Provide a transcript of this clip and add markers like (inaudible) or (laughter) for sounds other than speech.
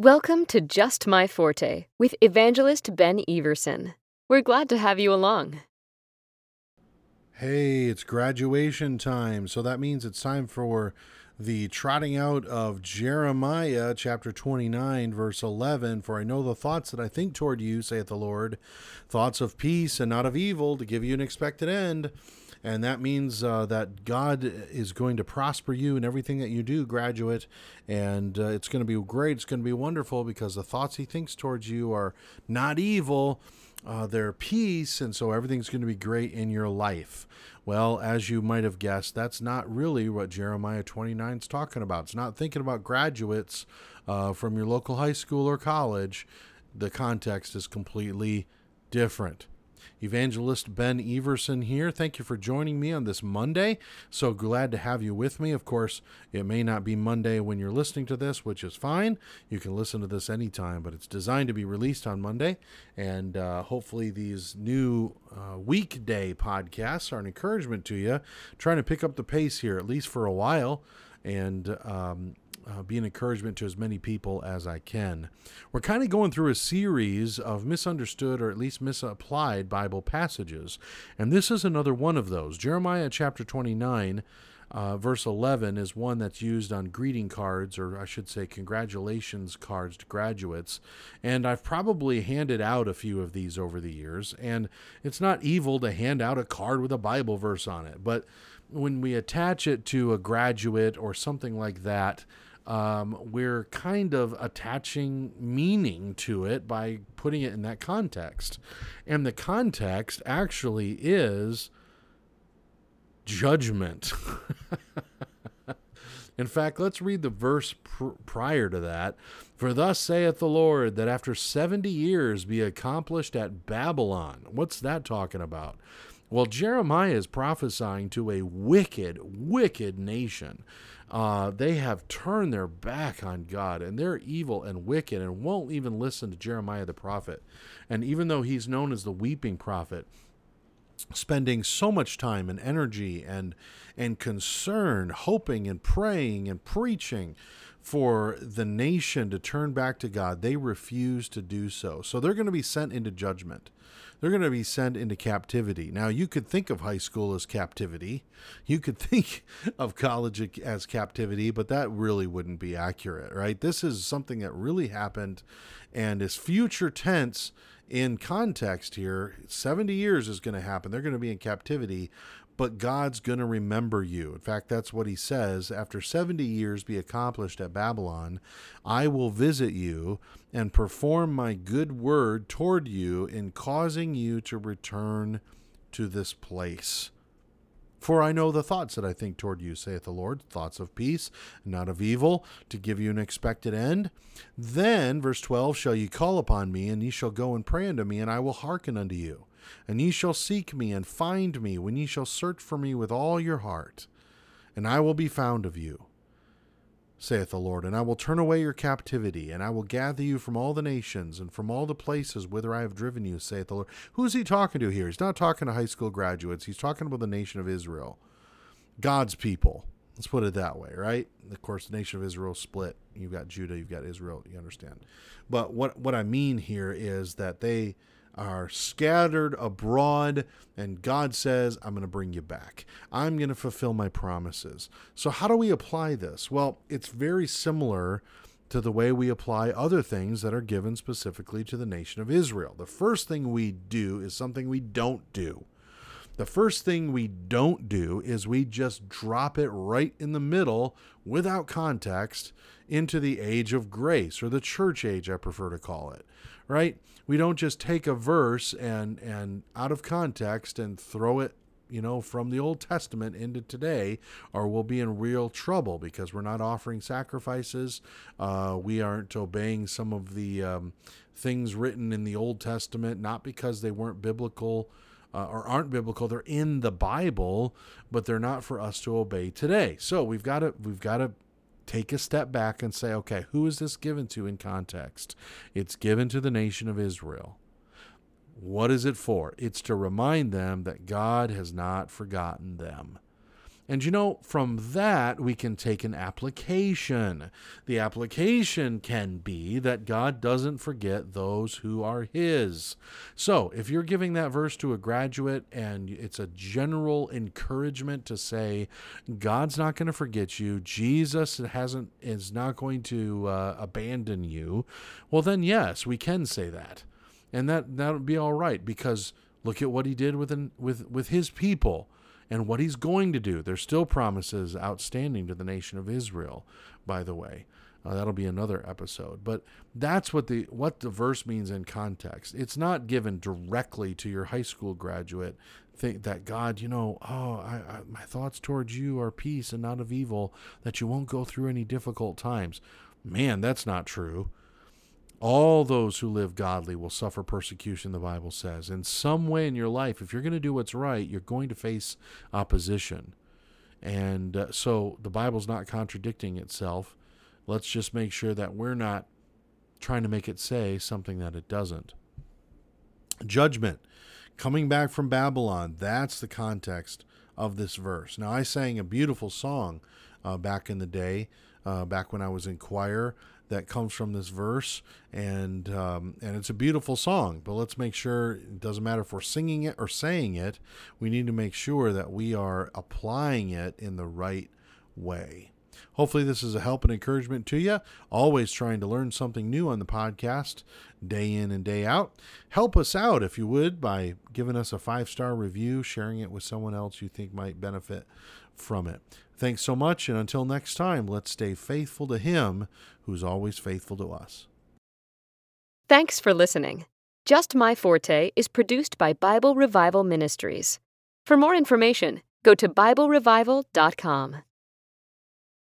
Welcome to Just My Forte with evangelist Ben Everson. We're glad to have you along. Hey, it's graduation time, so that means it's time for the trotting out of Jeremiah chapter 29, verse 11. For I know the thoughts that I think toward you, saith the Lord, thoughts of peace and not of evil, to give you an expected end. And that means uh, that God is going to prosper you in everything that you do, graduate. And uh, it's going to be great. It's going to be wonderful because the thoughts He thinks towards you are not evil, uh, they're peace. And so everything's going to be great in your life. Well, as you might have guessed, that's not really what Jeremiah 29 is talking about. It's not thinking about graduates uh, from your local high school or college. The context is completely different. Evangelist Ben Everson here. Thank you for joining me on this Monday. So glad to have you with me. Of course, it may not be Monday when you're listening to this, which is fine. You can listen to this anytime, but it's designed to be released on Monday. And uh, hopefully, these new uh, weekday podcasts are an encouragement to you, trying to pick up the pace here, at least for a while. And um, uh, be an encouragement to as many people as I can. We're kind of going through a series of misunderstood or at least misapplied Bible passages, and this is another one of those. Jeremiah chapter 29. Uh, verse 11 is one that's used on greeting cards, or I should say, congratulations cards to graduates. And I've probably handed out a few of these over the years. And it's not evil to hand out a card with a Bible verse on it. But when we attach it to a graduate or something like that, um, we're kind of attaching meaning to it by putting it in that context. And the context actually is judgment. (laughs) in fact, let's read the verse pr- prior to that. For thus saith the Lord, that after 70 years be accomplished at Babylon. What's that talking about? Well, Jeremiah is prophesying to a wicked, wicked nation uh, they have turned their back on God and they're evil and wicked and won't even listen to Jeremiah the prophet. And even though he's known as the weeping prophet, spending so much time and energy and and concern hoping and praying and preaching for the nation to turn back to God they refuse to do so so they're going to be sent into judgment they're going to be sent into captivity. Now, you could think of high school as captivity. You could (laughs) think of college as captivity, but that really wouldn't be accurate, right? This is something that really happened and is future tense in context here. 70 years is going to happen. They're going to be in captivity, but God's going to remember you. In fact, that's what he says. After 70 years be accomplished at Babylon, I will visit you and perform my good word toward you in causing you to return to this place. For I know the thoughts that I think toward you, saith the Lord, thoughts of peace, not of evil, to give you an expected end. Then, verse 12, shall ye call upon me, and ye shall go and pray unto me, and I will hearken unto you. And ye shall seek me and find me when ye shall search for me with all your heart, and I will be found of you, saith the Lord. And I will turn away your captivity, and I will gather you from all the nations and from all the places whither I have driven you, saith the Lord. Who's he talking to here? He's not talking to high school graduates, he's talking about the nation of Israel, God's people. Let's put it that way, right? Of course, the nation of Israel split. You've got Judah, you've got Israel. You understand? But what what I mean here is that they are scattered abroad, and God says, I'm going to bring you back. I'm going to fulfill my promises. So, how do we apply this? Well, it's very similar to the way we apply other things that are given specifically to the nation of Israel. The first thing we do is something we don't do. The first thing we don't do is we just drop it right in the middle without context into the age of grace or the church age, I prefer to call it, right? We don't just take a verse and, and out of context and throw it you know, from the Old Testament into today, or we'll be in real trouble because we're not offering sacrifices. Uh, we aren't obeying some of the um, things written in the Old Testament, not because they weren't biblical uh, or aren't biblical. They're in the Bible, but they're not for us to obey today. So we've got to we've got to take a step back and say, okay, who is this given to in context? It's given to the nation of Israel. What is it for? It's to remind them that God has not forgotten them. And you know, from that, we can take an application. The application can be that God doesn't forget those who are His. So, if you're giving that verse to a graduate and it's a general encouragement to say, God's not going to forget you, Jesus hasn't is not going to uh, abandon you, well, then yes, we can say that, and that that would be all right because look at what He did with with with His people and what he's going to do. There's still promises outstanding to the nation of Israel, by the way. Uh, that'll be another episode. But that's what the what the verse means in context. It's not given directly to your high school graduate. Think that God, you know, oh, I, I, my thoughts towards you are peace and not of evil, that you won't go through any difficult times. Man, that's not true. All those who live godly will suffer persecution, the Bible says. In some way in your life, if you're going to do what's right, you're going to face opposition. And uh, so the Bible's not contradicting itself. Let's just make sure that we're not trying to make it say something that it doesn't. Judgment. Coming back from Babylon, that's the context of this verse. Now, I sang a beautiful song uh, back in the day, uh, back when I was in choir that comes from this verse, and um, and it's a beautiful song. But let's make sure it doesn't matter if we're singing it or saying it. We need to make sure that we are applying it in the right way. Hopefully, this is a help and encouragement to you. Always trying to learn something new on the podcast, day in and day out. Help us out, if you would, by giving us a five star review, sharing it with someone else you think might benefit from it. Thanks so much, and until next time, let's stay faithful to Him who's always faithful to us. Thanks for listening. Just My Forte is produced by Bible Revival Ministries. For more information, go to BibleRevival.com.